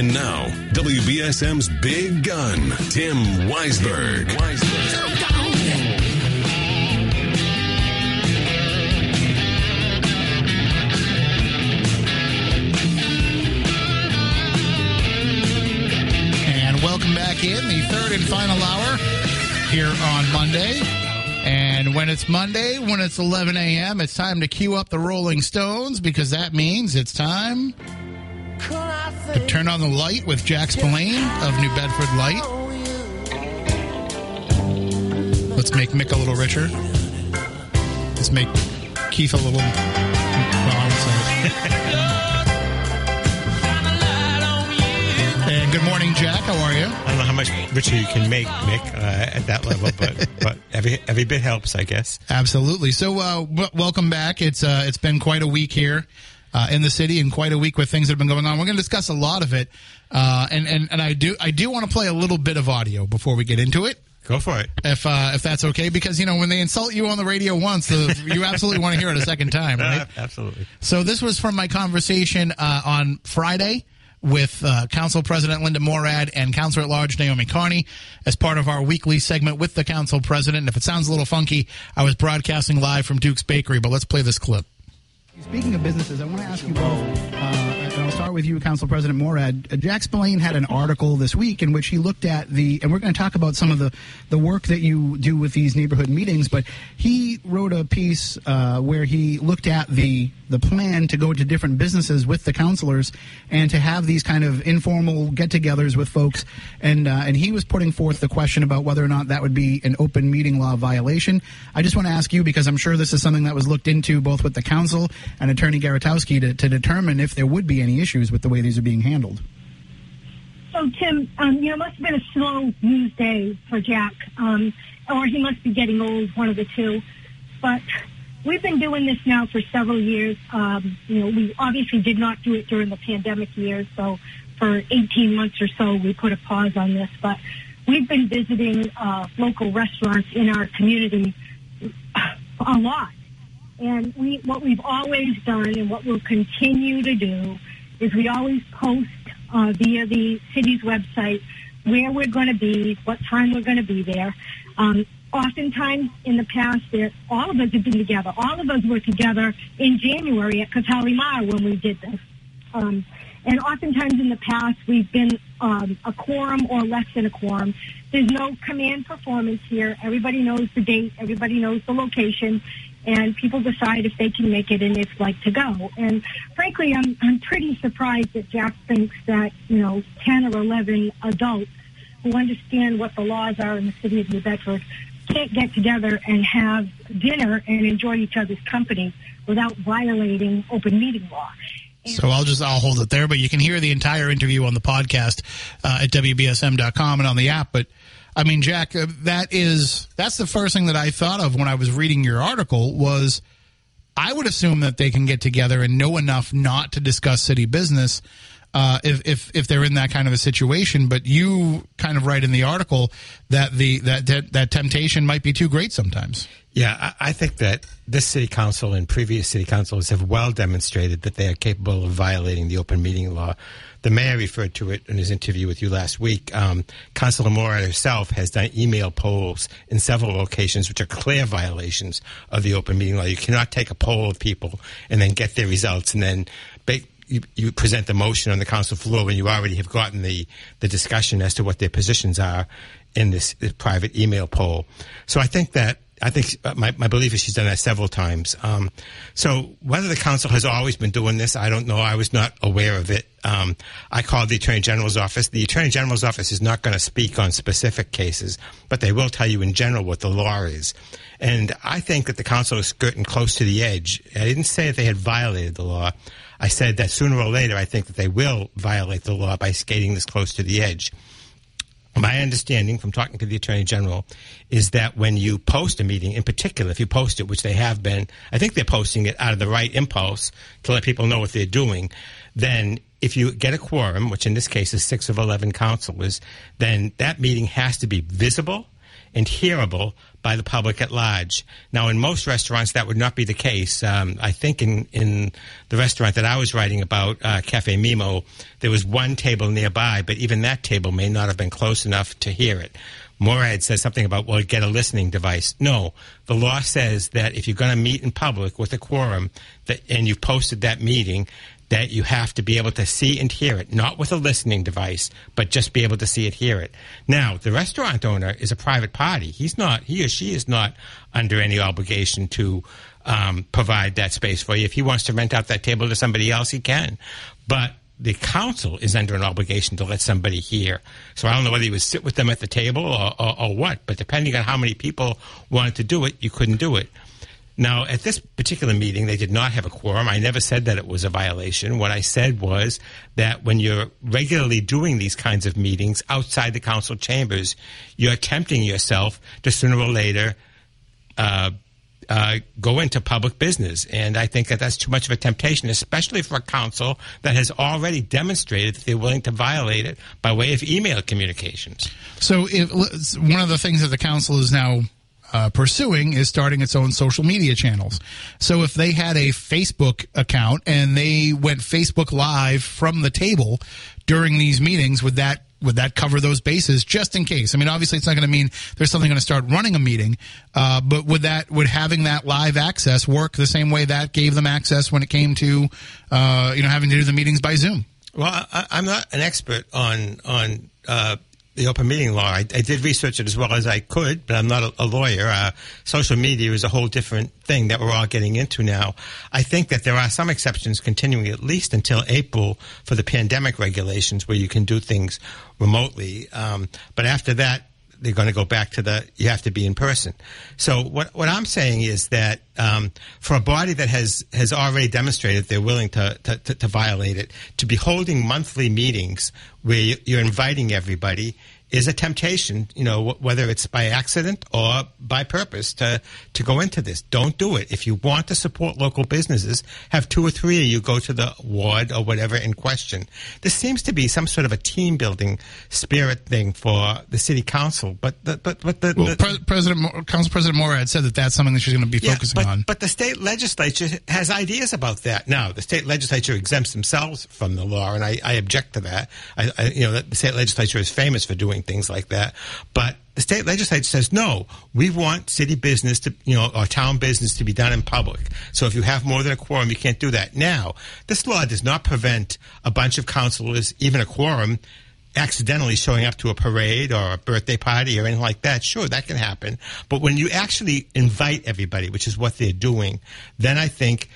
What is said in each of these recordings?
And now, WBSM's big gun, Tim Weisberg. And welcome back in the third and final hour here on Monday. And when it's Monday, when it's 11 a.m., it's time to cue up the Rolling Stones because that means it's time to turn on the light with Jack Spillane of New Bedford Light. Let's make Mick a little richer. Let's make Keith a little. Well, I won't say it. And good morning, Jack. How are you? I don't know how much richer you can make, Mick, uh, at that level, but but every every bit helps, I guess. Absolutely. So, uh, w- welcome back. It's uh, it's been quite a week here uh, in the city, and quite a week with things that have been going on. We're going to discuss a lot of it, uh, and and and I do I do want to play a little bit of audio before we get into it. Go for it. If uh, if that's okay, because you know when they insult you on the radio once, the, you absolutely want to hear it a second time, right? Uh, absolutely. So this was from my conversation uh, on Friday with uh, Council President Linda Morad and Councilor at Large Naomi Carney as part of our weekly segment with the Council President. And if it sounds a little funky, I was broadcasting live from Duke's Bakery, but let's play this clip. Speaking of businesses, I want to ask you both, uh, and I'll start with you, Council President Morad. Uh, Jack Spillane had an article this week in which he looked at the, and we're going to talk about some of the, the work that you do with these neighborhood meetings, but he wrote a piece uh, where he looked at the the plan to go to different businesses with the councilors and to have these kind of informal get-togethers with folks, and uh, and he was putting forth the question about whether or not that would be an open meeting law violation. I just want to ask you because I'm sure this is something that was looked into both with the council and Attorney Garatowski to, to determine if there would be any issues with the way these are being handled. So, Tim, um, you know, it must have been a slow news day for Jack, um, or he must be getting old, one of the two. But we've been doing this now for several years. Um, you know, we obviously did not do it during the pandemic years, so for 18 months or so, we put a pause on this. But we've been visiting uh, local restaurants in our community a lot. And we, what we've always done and what we'll continue to do is we always post uh, via the city's website where we're going to be, what time we're going to be there. Um, oftentimes in the past, there, all of us have been together. All of us were together in January at Katalimar when we did this. Um, and oftentimes in the past, we've been um, a quorum or less than a quorum. There's no command performance here. Everybody knows the date. Everybody knows the location. And people decide if they can make it and if like to go. And frankly, I'm, I'm pretty surprised that Jack thinks that, you know, 10 or 11 adults who understand what the laws are in the city of New Bedford can't get together and have dinner and enjoy each other's company without violating open meeting law. So I'll just I'll hold it there, but you can hear the entire interview on the podcast uh, at wbsm.com and on the app. But I mean, Jack, uh, that is that's the first thing that I thought of when I was reading your article was I would assume that they can get together and know enough not to discuss city business uh, if, if if they're in that kind of a situation. But you kind of write in the article that the that that, that temptation might be too great sometimes. Yeah, I, I think that this city council and previous city councils have well demonstrated that they are capable of violating the open meeting law. The mayor referred to it in his interview with you last week. Um, Councilor Morad herself has done email polls in several locations, which are clear violations of the open meeting law. You cannot take a poll of people and then get their results and then you, you present the motion on the council floor when you already have gotten the, the discussion as to what their positions are in this, this private email poll. So I think that I think uh, my, my belief is she's done that several times. Um, so whether the council has always been doing this, I don't know. I was not aware of it. Um, I called the attorney general's office. The attorney general's office is not going to speak on specific cases, but they will tell you in general what the law is. And I think that the council is skirting close to the edge. I didn't say that they had violated the law. I said that sooner or later, I think that they will violate the law by skating this close to the edge. My understanding from talking to the Attorney General is that when you post a meeting, in particular, if you post it, which they have been, I think they're posting it out of the right impulse to let people know what they're doing, then if you get a quorum, which in this case is six of 11 councilors, then that meeting has to be visible and hearable by the public at large. Now, in most restaurants, that would not be the case. Um, I think in, in the restaurant that I was writing about, uh, Cafe Mimo, there was one table nearby, but even that table may not have been close enough to hear it. Morad says something about, well, get a listening device. No, the law says that if you're going to meet in public with a quorum that, and you've posted that meeting, that you have to be able to see and hear it, not with a listening device, but just be able to see it, hear it. Now, the restaurant owner is a private party. He's not, he or she is not under any obligation to um, provide that space for you. If he wants to rent out that table to somebody else, he can. But the council is under an obligation to let somebody hear. So I don't know whether you would sit with them at the table or, or, or what, but depending on how many people wanted to do it, you couldn't do it. Now, at this particular meeting, they did not have a quorum. I never said that it was a violation. What I said was that when you're regularly doing these kinds of meetings outside the council chambers, you're tempting yourself to sooner or later uh, uh, go into public business. And I think that that's too much of a temptation, especially for a council that has already demonstrated that they're willing to violate it by way of email communications. So, if, one of the things that the council is now uh, pursuing is starting its own social media channels. So if they had a Facebook account and they went Facebook Live from the table during these meetings, would that would that cover those bases just in case? I mean, obviously, it's not going to mean there's something going to start running a meeting, uh, but would that would having that live access work the same way that gave them access when it came to uh, you know having to do the meetings by Zoom? Well, I, am not an expert on on uh, the open meeting law. I, I, did research it as well as I could, but I'm not a, a lawyer. Uh, social media is a whole different thing that we're all getting into now. I think that there are some exceptions continuing at least until April for the pandemic regulations where you can do things remotely. Um, but after that, they're going to go back to the you have to be in person. So what what I'm saying is that um, for a body that has has already demonstrated they're willing to, to, to, to violate it, to be holding monthly meetings where you're inviting everybody is a temptation, you know, whether it's by accident or by purpose to, to go into this. Don't do it. If you want to support local businesses, have two or three of you go to the ward or whatever in question. This seems to be some sort of a team building spirit thing for the city council, but the, but, but the, well, the Pre- President, Council President Morad said that that's something that she's going to be yeah, focusing but, on. But the state legislature has ideas about that. Now, the state legislature exempts themselves from the law, and I, I object to that. I, I, you know, the state legislature is famous for doing doing things like that. But the state legislature says no. We want city business to, you know, or town business to be done in public. So if you have more than a quorum, you can't do that. Now, this law does not prevent a bunch of councilors, even a quorum, accidentally showing up to a parade or a birthday party or anything like that, sure, that can happen. But when you actually invite everybody, which is what they're doing, then I think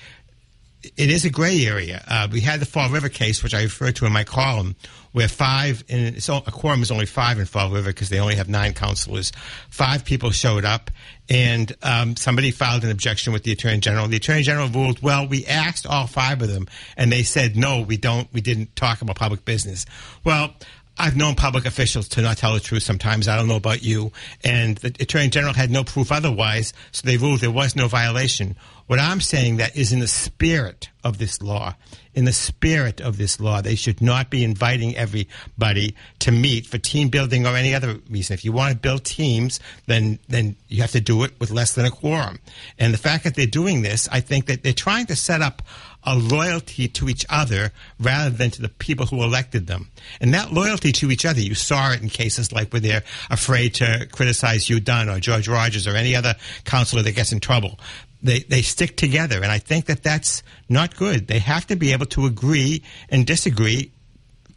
it is a gray area. Uh, we had the Fall River case, which I referred to in my column, where five, and it's, a quorum is only five in Fall River because they only have nine councilors. Five people showed up, and um, somebody filed an objection with the attorney general. The attorney general ruled, well, we asked all five of them, and they said, no, we don't, we didn't talk about public business. Well, I've known public officials to not tell the truth sometimes. I don't know about you. And the Attorney General had no proof otherwise, so they ruled there was no violation. What I'm saying that is in the spirit of this law, in the spirit of this law, they should not be inviting everybody to meet for team building or any other reason. If you want to build teams, then then you have to do it with less than a quorum. And the fact that they're doing this, I think that they're trying to set up a loyalty to each other rather than to the people who elected them. And that loyalty to each other, you saw it in cases like where they're afraid to criticize Hugh Dunn or George Rogers or any other counselor that gets in trouble. They, they stick together. And I think that that's not good. They have to be able to agree and disagree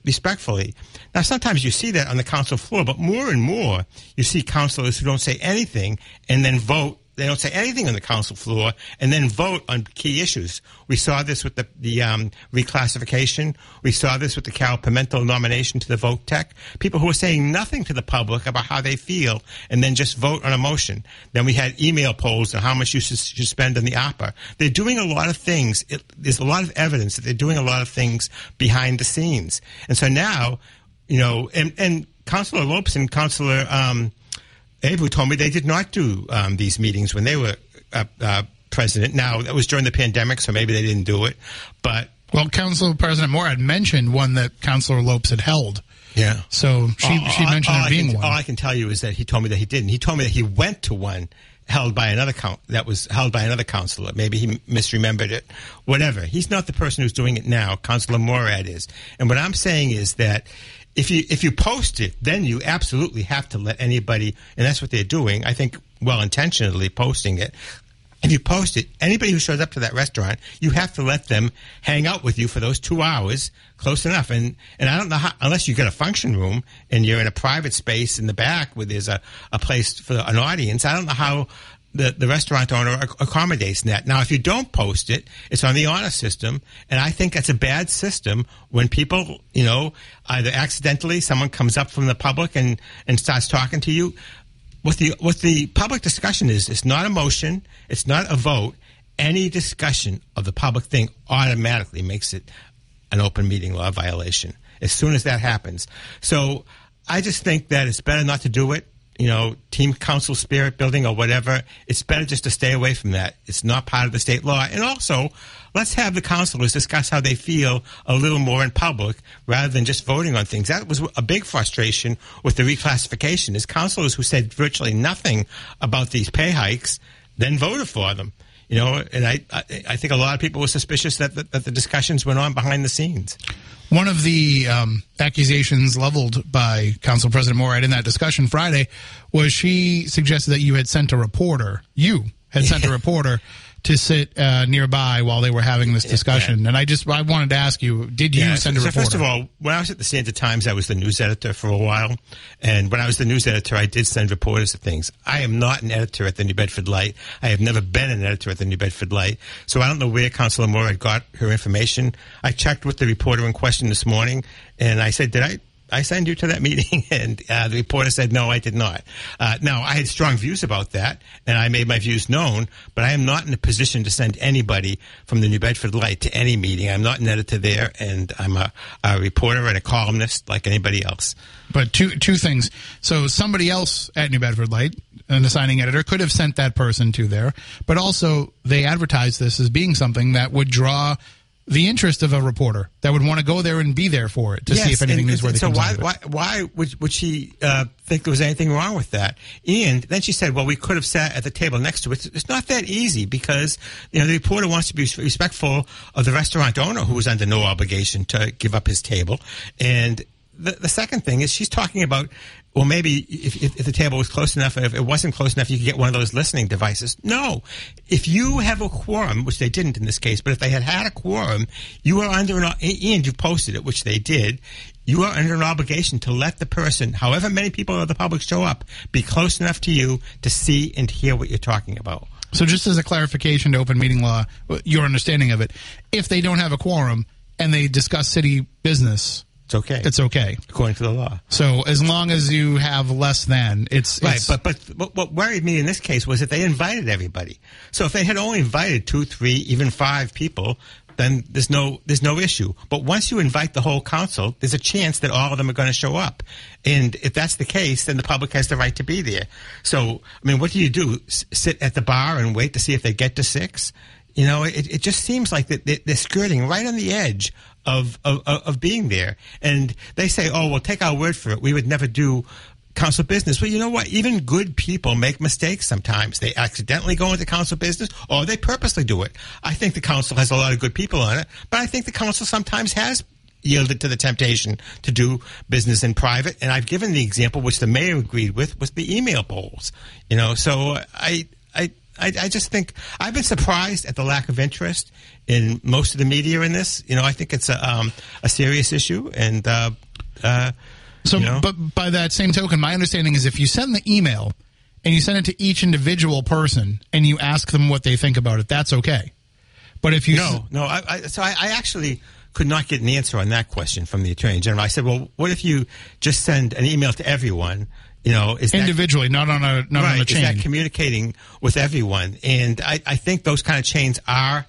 respectfully. Now, sometimes you see that on the council floor, but more and more you see councilors who don't say anything and then vote. They don't say anything on the council floor and then vote on key issues. We saw this with the, the um, reclassification. We saw this with the Carol Pimentel nomination to the Voc-Tech. People who are saying nothing to the public about how they feel and then just vote on a motion. Then we had email polls on how much you should, should spend on the opera. They're doing a lot of things. It, there's a lot of evidence that they're doing a lot of things behind the scenes. And so now, you know, and, and Councilor Lopes and Councilor um, Abreu told me they did not do um, these meetings when they were uh, uh, president. Now, that was during the pandemic, so maybe they didn't do it. But Well, Council President Moore had mentioned one that Councilor Lopes had held. yeah. So she, All- she mentioned all it I being can, one. All I can tell you is that he told me that he didn't. He told me that he went to one held by another count that was held by another counselor. Maybe he misremembered it. Whatever. He's not the person who's doing it now. Councilor Morad is. And what I'm saying is that if you if you post it, then you absolutely have to let anybody, and that's what they're doing. I think well intentionally posting it. If you post it, anybody who shows up to that restaurant, you have to let them hang out with you for those two hours, close enough. And and I don't know how, unless you get a function room and you're in a private space in the back where there's a, a place for an audience. I don't know how the, the restaurant owner accommodates that. Now, if you don't post it, it's on the honor system, and I think that's a bad system when people, you know, either accidentally someone comes up from the public and and starts talking to you. What the what the public discussion is it's not a motion it's not a vote. Any discussion of the public thing automatically makes it an open meeting law violation as soon as that happens. So i just think that it's better not to do it you know team council spirit building or whatever it's better just to stay away from that it's not part of the state law and also let's have the councilors discuss how they feel a little more in public rather than just voting on things. That was a big frustration with the reclassification is councilors who said virtually nothing about these pay hikes then voted for them. You know, and I, I, think a lot of people were suspicious that, that, that the discussions went on behind the scenes. One of the um, accusations leveled by Council President Morad in that discussion Friday was she suggested that you had sent a reporter, you had sent a reporter to sit uh, nearby while they were having this discussion. And I just I wanted to ask you, did you Yeah, send a so, so reporter? first of all, when I was at the Standard-Times, I was the news editor for a while, and when I was the news editor, I did send reporters to things. I am not an editor at the New Bedford Light. I have never been an editor at the New Bedford Light, so I don't know where Councilor Moore had got her information. I checked with the reporter in question this morning, and I said, "Did I?" I send you to that meeting, and uh, the reporter said, "No, I did not." Uh, now, I had strong views about that, and I made my views known. But I am not in a position to send anybody from the New Bedford Light to any meeting. I'm not an editor there, and I'm a, a reporter and a columnist like anybody else. But two two things. So somebody else at New Bedford Light, an assigning editor, could have sent that person to there, but also they advertised this as being something that would draw the interest of a reporter that would want to go there and be there for it to see if anything and- newsworthy So comes why, out of it. why, why would, would she uh, think there was anything wrong with that? And then she said, "Well, we could have sat at the table next to it." It's not that easy because you know the reporter wants to be respectful of the restaurant owner who was under no obligation to give up his table. And the, the second thing is she's talking about. Well, maybe if, if, the table was close enough, if it wasn't close enough, you could get one of those listening devices. No, if you have a quorum, which they didn't in this case, but if they had had a quorum, you are under an and you posted it, which they did. You are under an obligation to let the person, however many people of the public show up, be close enough to you to see and hear what you're talking about. So just as a clarification to open meeting law, your understanding of it, if they don't have a quorum and they discuss city business, It's okay. it's okay. according to the law. So as long as you have less than, it's Right, it's- but but what, what worried me in this case was that they invited everybody. So if they had only invited two, three, even five people, then there's no there's no issue. But once you invite the whole council, there's a chance that all of them are going to show up. And if that's the case, then the public has the right to be there. So I mean, what do you do? S- sit at the bar and wait to see if they get to six? You know, it, it just seems like that they're skirting right on the edge of, of of being there. And they say, "Oh, well, take our word for it. We would never do." council business. Well, you know what? Even good people make mistakes sometimes. They accidentally go into council business or they purposely do it. I think the council has a lot of good people on it, but I think the council sometimes has yielded to the temptation to do business in private. And I've given the example, which the mayor agreed with, was the email polls. You know, so I, I, I, I just think I've been surprised at the lack of interest in most of the media in this. You know, I think it's a, um, a serious issue, and uh, uh, So, you know? but by that same token, my understanding is if you send the email and you send it to each individual person and you ask them what they think about it, that's okay. But if you No, no. I, I, so I, I actually could not get an answer on that question from the attorney general. I said, "Well, what if you just send an email to everyone? You know, is that individually, not on a not on a right? Is chain. that communicating with everyone? And I, I think those kind of chains are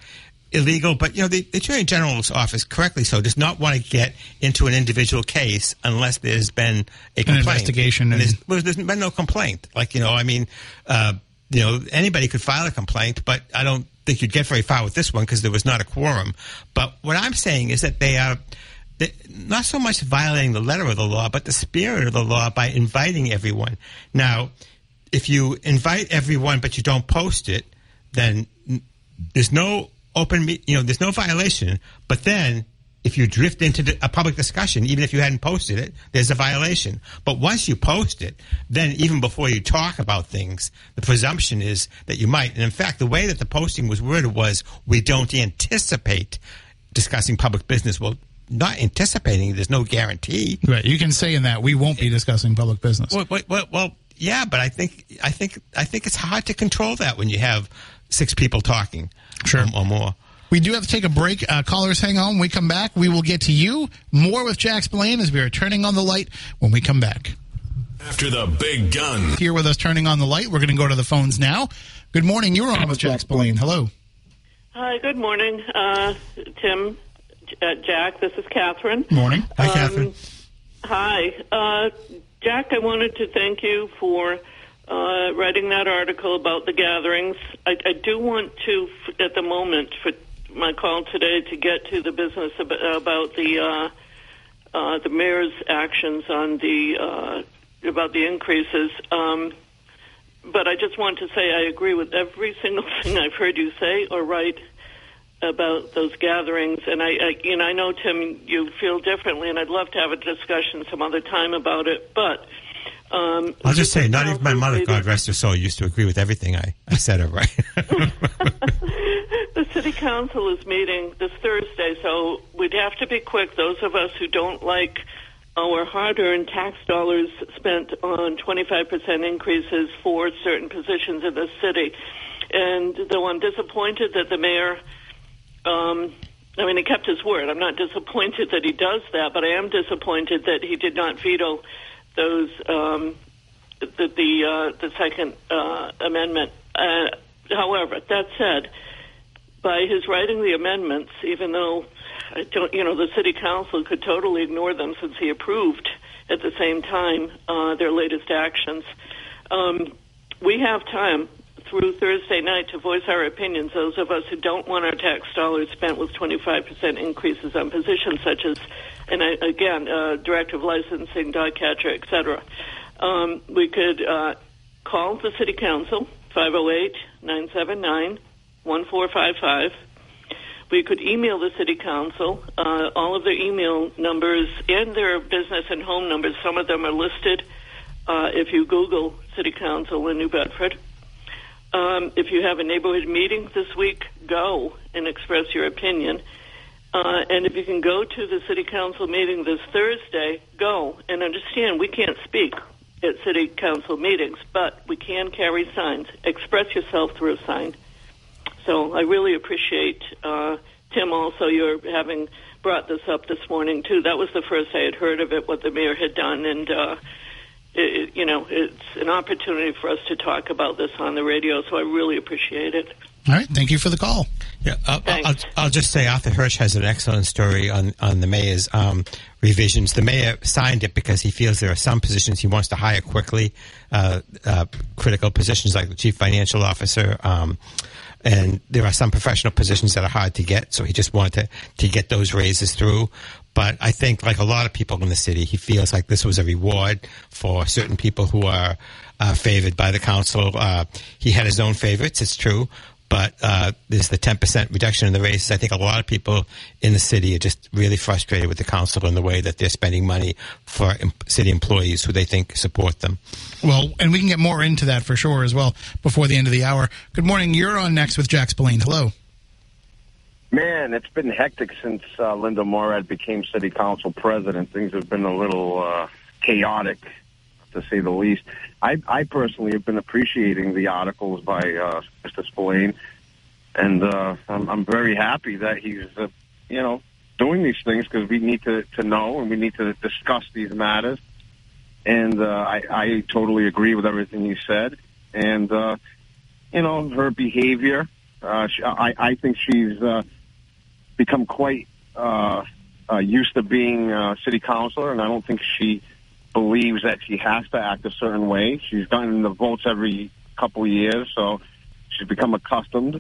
illegal. But you know, the, the attorney general's office, correctly so, does not want to get into an individual case unless there's been a complaint. investigation And and- there's, well, there's been no complaint. Like you know, I mean, uh, you know, anybody could file a complaint, but I don't think you'd get very far with this one because there was not a quorum. But what I'm saying is that they are. Not so much violating the letter of the law, but the spirit of the law by inviting everyone. Now, if you invite everyone but you don't post it, then there's no open, you know, there's no violation. But then, if you drift into a public discussion, even if you hadn't posted it, there's a violation. But once you post it, then even before you talk about things, the presumption is that you might. And in fact, the way that the posting was worded was, "We don't anticipate discussing public business." Well, not anticipating, there's no guarantee. right, you can say in that we won't be discussing public business. Well, well, well, well, yeah, but I think I think I think it's hard to control that when you have six people talking, Sure. or, or more. We do have to take a break. Uh, callers, hang on. When we come back, we will get to you. More with Jack Spillane as we are turning on the light when we come back. After the big gun. Here with us turning on the light, we're going to go to the phones now. Good morning. You're on with Jack Spillane. Hello. Hi, good morning, uh, Tim, J- uh, Jack. This is Catherine. Morning. Hi, Um, Catherine. Hi, uh, Jack. I wanted to thank you for uh, writing that article about the gatherings. I, I do want to, at the moment, for my call today, to get to the business about the uh, uh, the mayor's actions on the uh, about the increases. Um, but I just want to say I agree with every single thing I've heard you say or write about those gatherings. And I, I, you know, I know Tim, you feel differently, and I'd love to have a discussion some other time about it. But um, I'll just say, not even my mother, God rest her soul, used to agree with everything I, I said. Or right. the city council is meeting this Thursday, so we'd have to be quick. Those of us who don't like our hard-earned tax dollars spent on 25% increases for certain positions in the city. And though I'm disappointed that the mayor, um, I mean, he kept his word. I'm not disappointed that he does that, but I am disappointed that he did not veto those um, the the, uh, the second uh, amendment. Uh, however, that said, by his writing the amendments, even though I don't, you know, the city council could totally ignore them since he approved at the same time uh, their latest actions. Um, we have time through Thursday night to voice our opinions. Those of us who don't want our tax dollars spent with 25% increases on positions such as, and I, again, uh, director of licensing, dog catcher, et cetera. Um, we could uh, call the city council, 508 979 1455. We could email the city council. Uh, all of their email numbers and their business and home numbers, some of them are listed uh, if you Google city council in New Bedford. Um, if you have a neighborhood meeting this week, go and express your opinion. Uh, and if you can go to the city council meeting this Thursday, go and understand we can't speak at city council meetings, but we can carry signs. Express yourself through a sign. So I really appreciate uh, Tim. Also, your having brought this up this morning too. That was the first I had heard of it, what the mayor had done, and uh, it, you know, it's an opportunity for us to talk about this on the radio. So I really appreciate it. All right. Thank you for the call. Yeah, I'll, I'll, I'll just say Arthur Hirsch has an excellent story on, on the mayor's um, revisions. The mayor signed it because he feels there are some positions he wants to hire quickly, uh, uh, critical positions like the chief financial officer. Um, and there are some professional positions that are hard to get, so he just wanted to, to get those raises through. But I think, like a lot of people in the city, he feels like this was a reward for certain people who are uh, favored by the council. Uh, he had his own favorites, it's true, but uh, there's the 10% reduction in the races. I think a lot of people in the city are just really frustrated with the council and the way that they're spending money for city employees who they think support them. Well, and we can get more into that for sure as well before the end of the hour. Good morning. You're on next with Jack Spillane. Hello. Man, it's been hectic since uh, Linda Morad became city council president. Things have been a little uh, chaotic, to say the least. I, I personally have been appreciating the articles by uh, Mr. Spillane, and uh, I'm, I'm very happy that he's, uh, you know, doing these things because we need to, to know and we need to discuss these matters. And uh, I, I totally agree with everything he said. And, uh, you know, her behavior, uh, she, I, I think she's uh, become quite uh, uh, used to being a city councilor, and I don't think she believes that she has to act a certain way. She's gotten the votes every couple years, so she's become accustomed.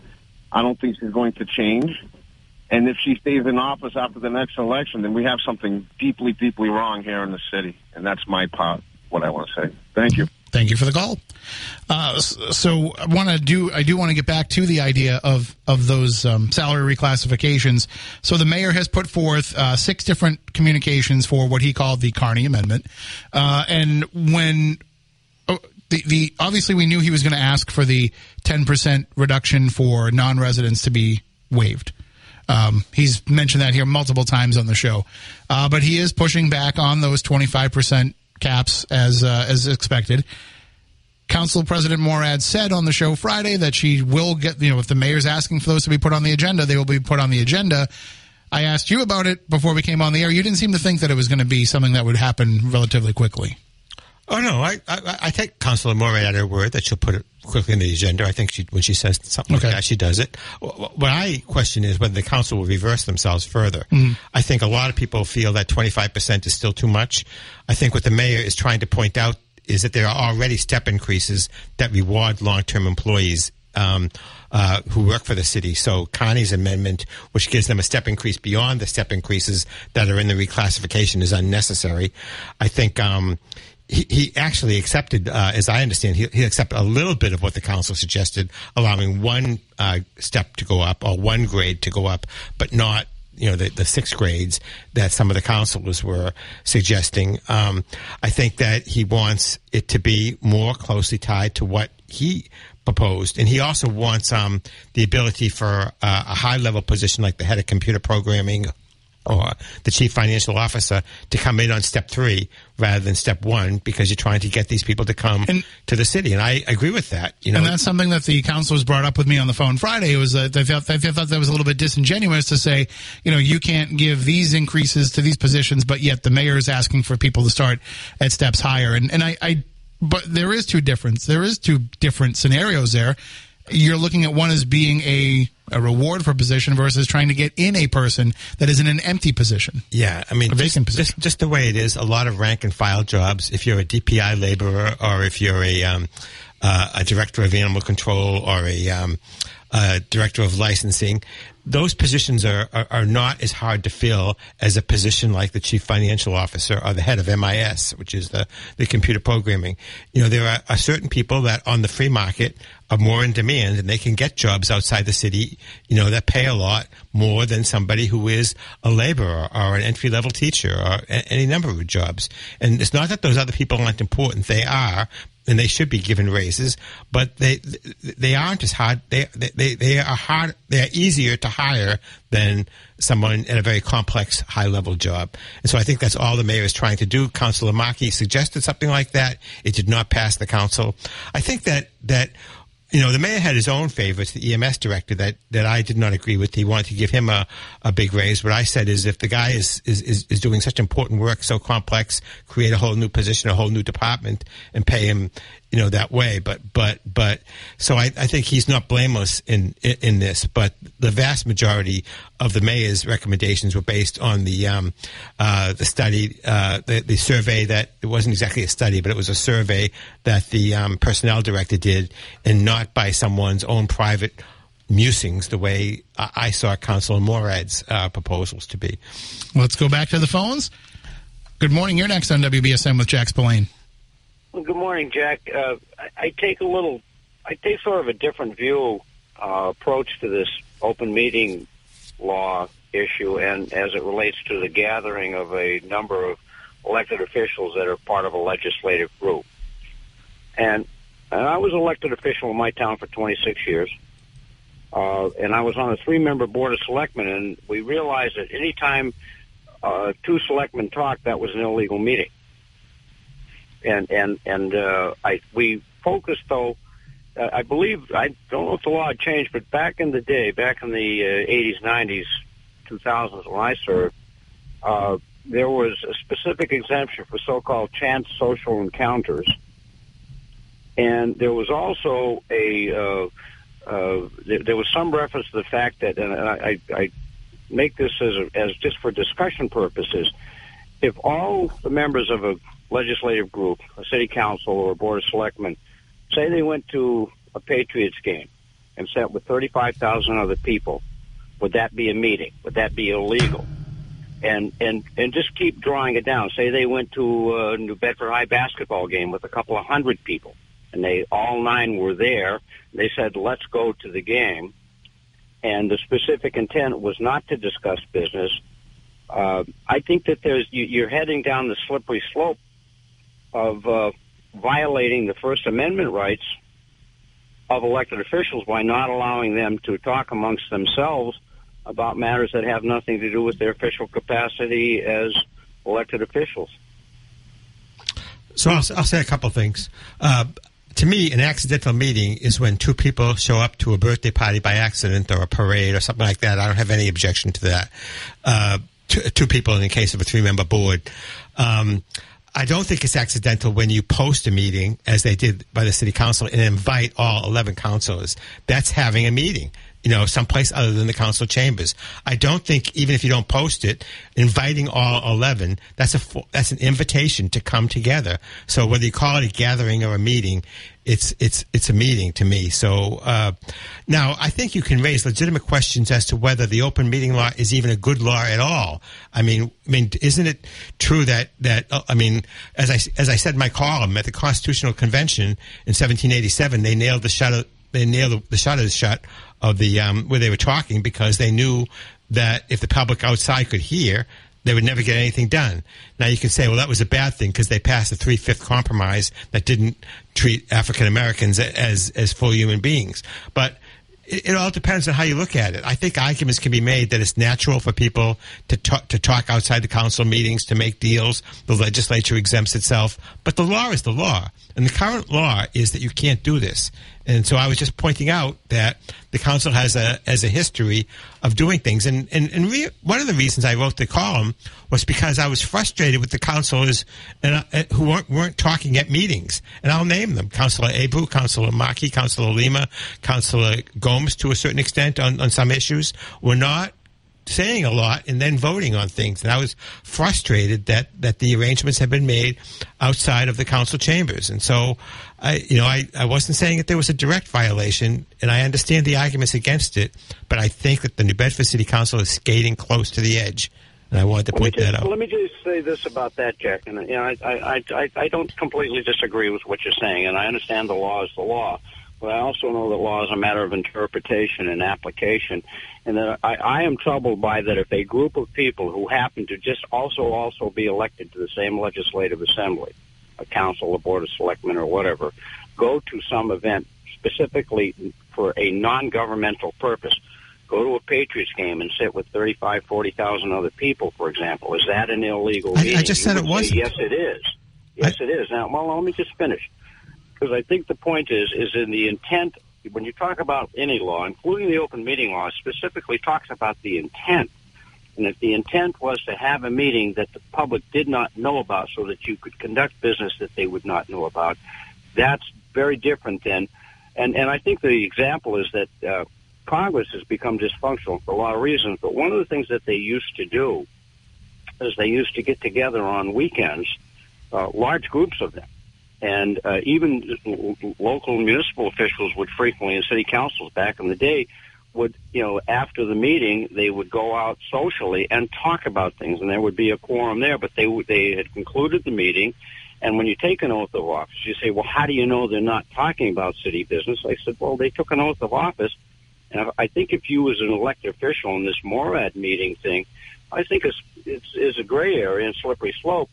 I don't think she's going to change. And if she stays in office after the next election, then we have something deeply, deeply wrong here in the city. And that's my part, what I want to say. Thank you. Thank you for the call. Uh, so I want to do. I do want to get back to the idea of of those um, salary reclassifications. So the mayor has put forth uh, six different communications for what he called the Carney Amendment, uh, and when. Oh, the, the obviously we knew he was going to ask for the 10% reduction for non-residents to be waived. Um, he's mentioned that here multiple times on the show, uh, but he is pushing back on those 25% caps as uh, as expected. Council President Morad said on the show Friday that she will get, you know, if the mayor's asking for those to be put on the agenda, they will be put on the agenda. I asked you about it before we came on the air. You didn't seem to think that it was going to be something that would happen relatively quickly. Oh no, I I, I take Councilor Morad at her word that she'll put it quickly in the agenda. I think she when she says something Okay. like that, she does it. What I question is whether the council will reverse themselves further. Mm-hmm. I think a lot of people feel that twenty five percent is still too much. I think what the mayor is trying to point out is that there are already step increases that reward long term employees. Um, uh, who work for the city. So Carney's amendment, which gives them a step increase beyond the step increases that are in the reclassification, is unnecessary. I think um, he, he actually accepted, uh, as I understand, he, he accepted a little bit of what the council suggested, allowing one uh, step to go up or one grade to go up, but not you know the, the six grades that some of the councilors were suggesting. Um, I think that he wants it to be more closely tied to what he proposed, and he also wants um, the ability for uh, a high level position like the head of computer programming or the chief financial officer to come in on step three rather than step one because you're trying to get these people to come And- to the city. And I agree with that. You know, And that's something that the councilors brought up with me on the phone Friday. Was that they thought, they thought that was a little bit disingenuous to say, you know, you can't give these increases to these positions, but yet the mayor is asking for people to start at steps higher. And and I, I but there is two difference. There is two different scenarios there. You're looking at one as being a a reward for a position versus trying to get in a person that is in an empty position. Yeah, I mean, A just, vacant just, position. just the way it is. A lot of rank and file jobs. If you're a DPI laborer, or if you're a um, uh, a director of animal control, or a um, uh, director of licensing, those positions are, are are not as hard to fill as a position like the chief financial officer or the head of MIS, which is the the computer programming. You know, there are, are certain people that on the free market are more in demand and they can get jobs outside the city, you know, that pay a lot more than somebody who is a laborer or an entry level teacher or any number of jobs. And it's not that those other people aren't important. They are, and they should be given raises, but they, they aren't as hard. They, they, they are hard. They are easier to hire than someone in a very complex high level job. And so I think that's all the mayor is trying to do. Councilor Markey suggested something like that. It did not pass the council. I think that, that, you know, the mayor had his own favorites, the EMS director that, that I did not agree with. He wanted to give him a, a big raise. What I said is if the guy is, is, is, is doing such important work, so complex, create a whole new position, a whole new department and pay him, you know, that way. But, but, but, so I, I think he's not blameless in, in, in this, but the vast majority of the mayor's recommendations were based on the, um, uh, the study, uh, the, the survey that it wasn't exactly a study, but it was a survey that the, um, personnel director did and not by someone's own private musings the way I, saw Councilor Morad's uh, proposals to be. Let's go back to the phones. Good morning. You're next on WBSM with Jack Spillane. Well, good morning, Jack. Uh, I, take a little, I take sort of a different view uh, approach to this open meeting law issue, and as it relates to the gathering of a number of elected officials that are part of a legislative group. And, and I was elected official in my town for 26 years. Uh, and I was on a three-member board of selectmen, and we realized that any time uh, two selectmen talked, that was an illegal meeting. And and and uh, I we focused though. Uh, I believe I don't know if the law changed, but back in the day, back in the uh, 80s, 90s, 2000s, when I served, uh, there was a specific exemption for so-called chance social encounters, and there was also a uh, uh, there, there, was some reference to the fact that, and I, I make this as a, as just for discussion purposes, if all the members of a legislative group, a city council, or a board of selectmen, say they went to a Patriots game and sat with 35,000 other people, would that be a meeting? Would that be illegal? And and and just keep drawing it down. Say they went to a New Bedford High basketball game with a couple of hundred people, and they all nine were there. They said, "Let's go to the game," and the specific intent was not to discuss business. Uh, I think that there's you, you're heading down the slippery slope of uh, violating the First Amendment rights of elected officials by not allowing them to talk amongst themselves about matters that have nothing to do with their official capacity as elected officials. So I'll, I'll say a couple things. Uh, to me, an accidental meeting is when two people show up to a birthday party by accident or a parade or something like that. I don't have any objection to that. Uh, two, two, people in the case of a three member board. Um, I don't think it's accidental when you post a meeting, as they did by the city council, and invite all 11 councilors. That's having a meeting you know, someplace other than the council chambers. I don't think even if you don't post it, inviting all 11, that's a, that's an invitation to come together. So whether you call it a gathering or a meeting, it's, it's, it's a meeting to me. So, uh, now I think you can raise legitimate questions as to whether the open meeting law is even a good law at all. I mean, I mean, isn't it true that, that, uh, I mean, as I, as I said in my column at the Constitutional Convention in 1787, they nailed the shutter, they nailed the shutters shut of the um, where they were talking because they knew that if the public outside could hear, they would never get anything done. Now you can say, well, that was a bad thing because they passed a three fifth compromise that didn't treat African Americans as as full human beings. But it, it, all depends on how you look at it. I think arguments can be made that it's natural for people to talk, to talk outside the council meetings to make deals. The legislature exempts itself, but the law is the law, and the current law is that you can't do this. And so I was just pointing out that the council has a as a history of doing things. And and, and re- one of the reasons I wrote the column was because I was frustrated with the councilors and, uh, who weren't, weren't talking at meetings. And I'll name them: Councilor Abreu, Councilor Markey, Councilor Lima, Councilor Gomes, to a certain extent on, on some issues, were not saying a lot and then voting on things. And I was frustrated that, that the arrangements had been made outside of the council chambers. And so, I, you know, I, I wasn't saying that there was a direct violation, and I understand the arguments against it, but I think that the New Bedford City Council is skating close to the edge. And I wanted to point just, that out. Let me just say this about that, Jack. And you know, I, I, I, I don't completely disagree with what you're saying, and I understand the law is the law. But I also know that law is a matter of interpretation and application, and that I, I am troubled by that if a group of people who happen to just also also be elected to the same legislative assembly, a council, a board of selectmen, or whatever, go to some event specifically for a non-governmental purpose, go to a Patriots game and sit with 35, 40,000 other people, for example. Is that an illegal I, meeting? I just said it wasn't. Yes, it is. Yes, I, it is. Now, well, let me just finish because I think the point is is in the intent. When you talk about any law, including the open meeting law, specifically talks about the intent. And if the intent was to have a meeting that the public did not know about so that you could conduct business that they would not know about, that's very different than, and, and I think the example is that uh, Congress has become dysfunctional for a lot of reasons, but one of the things that they used to do is they used to get together on weekends, uh, large groups of them, and uh, even local municipal officials would frequently, and city councils back in the day, would, you know, after the meeting, they would go out socially and talk about things, and there would be a quorum there. But they they had concluded the meeting, and when you take an oath of office, you say, "Well, how do you know they're not talking about city business?" I said, "Well, they took an oath of office, and I think if you, as an elected official in this Morad meeting thing, I think it's it's is a gray area and slippery slope."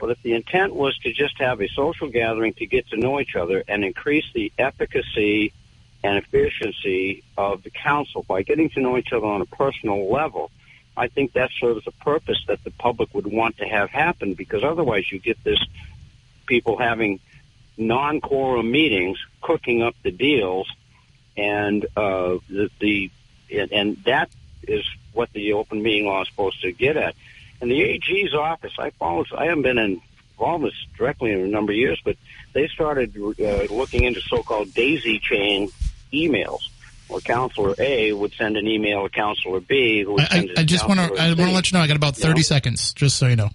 But if the intent was to just have a social gathering to get to know each other and increase the efficacy and efficiency of the council by getting to know each other on a personal level, I think that serves a purpose that the public would want to have happen because otherwise you get this people having non-quorum meetings, cooking up the deals, and uh, the, the and, and that is what the open meeting law is supposed to get at. And the AG's office, I follow. I haven't been involved in this directly in a number of years, but they started uh, looking into so-called daisy chain emails, or Counselor A would send an email to Counselor B, who would I, send I, I just want to I want to let you know I got about 30 know? seconds, just so you know.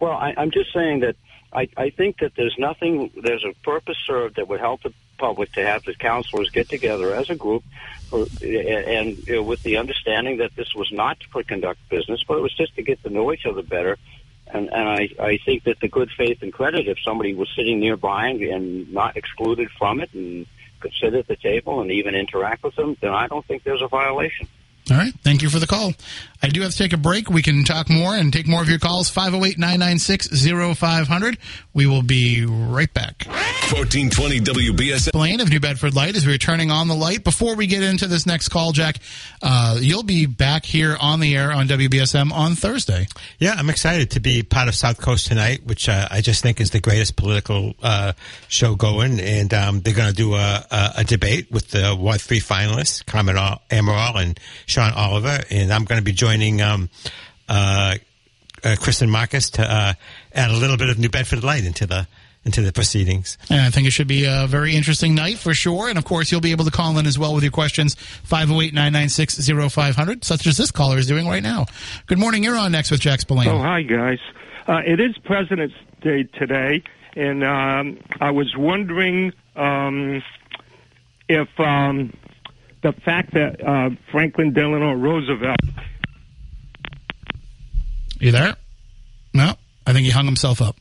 Well, I, I'm just saying that I, I think that there's nothing, there's a purpose served that would help the public to have the counselors get together as a group for, and, and uh, with the understanding that this was not to conduct business, but it was just to get to know each other better. And, and I, I think that the good faith and credit, if somebody was sitting nearby and, and not excluded from it and could sit at the table and even interact with them, then I don't think there's a violation. All right. Thank you for the call. I do have to take a break. We can talk more and take more of your calls. 508 996 0500. We will be right back. 1420 WBSM. Blaine of New Bedford Light is returning on the light. Before we get into this next call, Jack, uh, you'll be back here on the air on WBSM on Thursday. Yeah, I'm excited to be part of South Coast tonight, which uh, I just think is the greatest political uh, show going. And um, they're going to do a, a, a debate with the Ward 3 finalists, Carmen Al- Amaral and Sean Oliver. And I'm going to be joining um, uh, uh, Kristen Marcus to uh, add a little bit of New Bedford light into the into the proceedings. And I think it should be a very interesting night for sure. And of course, you'll be able to call in as well with your questions. 508 996 0500, such as this caller is doing right now. Good morning. You're on next with Jack Spillane. Oh, hi, guys. Uh, it is President's Day today, and um, I was wondering um, if um, the fact that uh, Franklin Delano Roosevelt. You there? No, I think he hung himself up.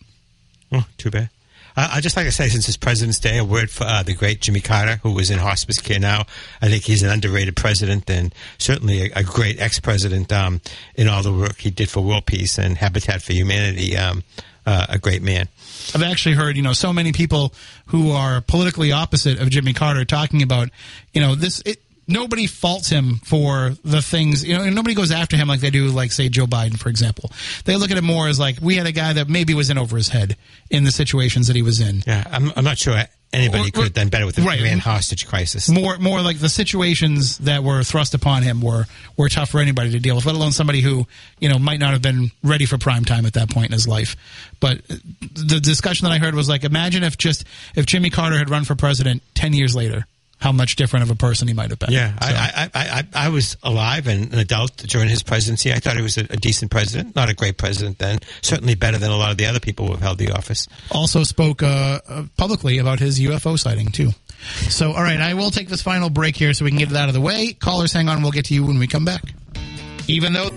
Oh, too bad. Uh, I'd just like to say, since it's President's Day, a word for uh, the great Jimmy Carter, who is in hospice care now. I think he's an underrated president and certainly a, a great ex-president um, in all the work he did for world peace and Habitat for Humanity. Um, uh, a great man. I've actually heard, you know, so many people who are politically opposite of Jimmy Carter talking about, you know, this. It, nobody faults him for the things, you know, nobody goes after him like they do, like say Joe Biden, for example. They look at it more as like we had a guy that maybe was in over his head in the situations that he was in. Yeah, I'm, I'm not sure anybody Or- could have done better with the right. Iran hostage crisis. More, more like the situations that were thrust upon him were were tough for anybody to deal with, let alone somebody who you know might not have been ready for prime time at that point in his life. But the discussion that I heard was like, imagine if just if Jimmy Carter had run for president ten years later, how much different of a person he might have been. Yeah, So- I, I, I, I was alive and an adult during his presidency. I thought he was a, a decent president, not a great president then. Certainly better than a lot of the other people who have held the office. also spoke uh, uh, publicly about his UFO sighting too. So, all right, I will take this final break here so we can get it out of the way. Callers, hang on. We'll get to you when we come back. Even though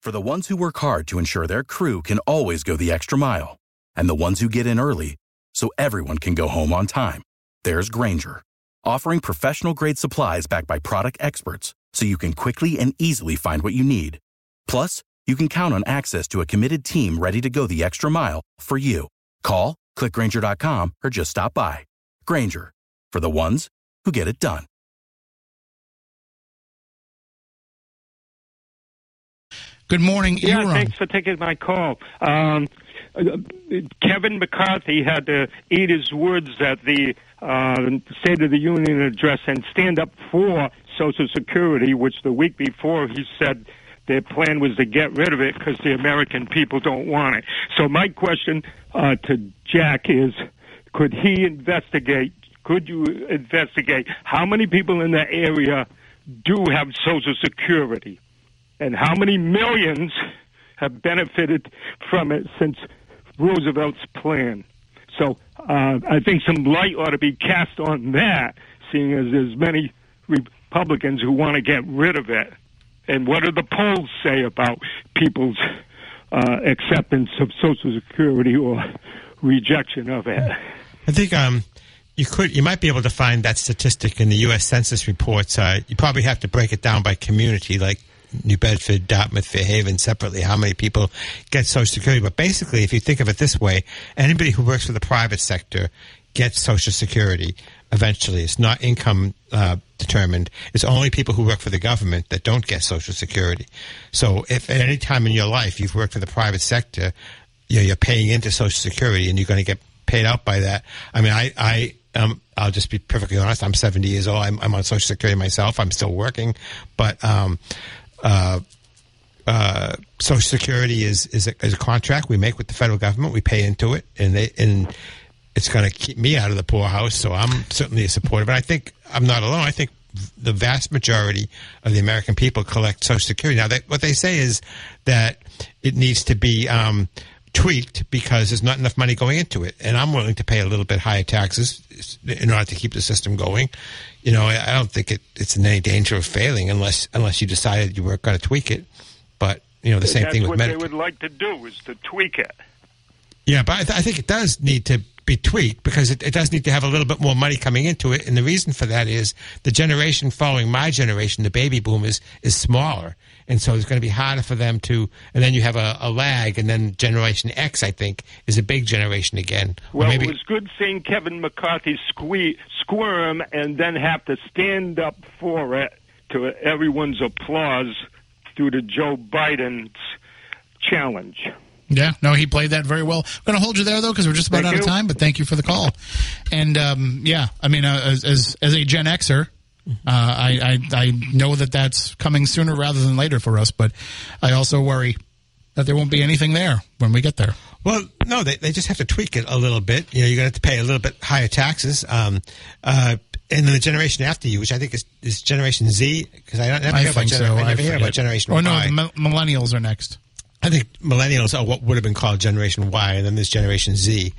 For the ones who work hard to ensure their crew can always go the extra mile, and the ones who get in early so everyone can go home on time, there's Grainger, offering professional grade supplies backed by product experts so you can quickly and easily find what you need. Plus, you can count on access to a committed team ready to go the extra mile for you. Call, clickgrainger.com, or just stop by. Grainger, for the ones who get it done. good morning, Yeah, thanks for taking my call. Um, Kevin McCarthy had to eat his words at the uh, State of the Union address and stand up for Social Security, which the week before he said their plan was to get rid of it because the American people don't want it. So my question uh, to Jack is, could he investigate? Could you investigate how many people in the area do have Social Security? and how many millions have benefited from it since Roosevelt's plan. So uh, I think some light ought to be cast on that, seeing as there's many Republicans who want to get rid of it. And what do the polls say about people's uh, acceptance of Social Security or rejection of it? I think um, you could, you might be able to find that statistic in the U.S. Census reports. Uh, you probably have to break it down by community, like New Bedford, Dartmouth, Fairhaven separately, how many people get Social Security. But basically, if you think of it this way, anybody who works for the private sector gets Social Security eventually. It's not income uh, determined. It's only people who work for the government that don't get Social Security. So if at any time in your life you've worked for the private sector, you know, you're paying into Social Security and you're going to get paid out by that. I mean, I, I, um, I'll just be perfectly honest. I'm 70 years old. I'm, I'm on Social Security myself. I'm still working, but, um, uh, uh, Social Security is is a, is a contract we make with the federal government. We pay into it, and they and it's going to keep me out of the poorhouse. So I'm certainly a supporter. But I think I'm not alone. I think the vast majority of the American people collect Social Security. Now, they, what they say is that it needs to be um, tweaked because there's not enough money going into it, and I'm willing to pay a little bit higher taxes in order to keep the system going. You know, I, don't think it, it's in any danger of failing unless unless you decided you weren't going to tweak it. But you know, the same That's thing with what Medicare. they would like to do is to tweak it. Yeah, but I, th- I think it does need to be tweaked because it, it does need to have a little bit more money coming into it. And the reason for that is the generation following my generation, the baby boomers, is smaller. And so it's going to be harder for them to, and then you have a, a lag, and then Generation X, I think, is a big generation again. Well, maybe, it was good seeing Kevin McCarthy sque- squirm and then have to stand up for it to everyone's applause due to Joe Biden's challenge. Yeah, no, he played that very well. I'm going to hold you there though because we're just about Thank out of time. But thank you for the call. And um, yeah, I mean, uh, as, as as a Gen Xer, uh, I, I I know that that's coming sooner rather than later for us. But I also worry that there won't be anything there when we get there. Well, no, they, they just have to tweak it a little bit. You know, you're going to have to pay a little bit higher taxes. Um, uh, and then the generation after you, which I think is, is Generation Z, because I don't never I hear about, gener- so. I never I hear about. Generation Oh no, Y. mi- millennials are next. I think millennials are what would have been called Generation Y, and then there's Generation Z.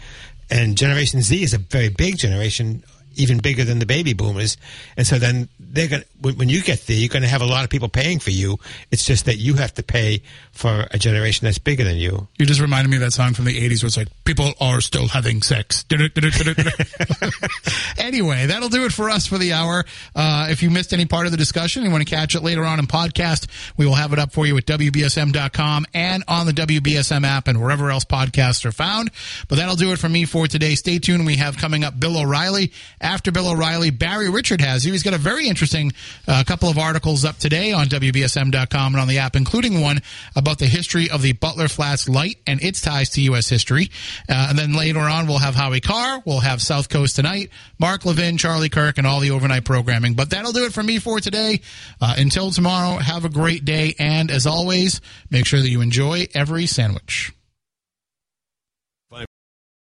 And Generation Z is a very big generation, even bigger than the baby boomers. And so then they're going when, you get there, you're going to have a lot of people paying for you. It's just that you have to pay for a generation that's bigger than you. You just reminded me of that song from the 80s where it's like, people are still having sex. anyway, that'll do it for us for the hour. Uh, if you missed any part of the discussion and want to catch it later on in podcast, we will have it up for you at WBSM.com and on the WBSM app and wherever else podcasts are found. But that'll do it for me for today. Stay tuned. We have coming up Bill O'Reilly. After Bill O'Reilly, Barry Richard has you. He's got a very interesting uh, couple of articles up today on WBSM.com and on the app, including one about the history of the Butler Flats Light and its ties to U.S. history. Uh, and then later on, we'll have Howie Carr. We'll have South Coast Tonight, Mark Levin, Charlie Kirk, and all the overnight programming. But that'll do it for me for today. Uh, until tomorrow, have a great day. And as always, make sure that you enjoy every sandwich.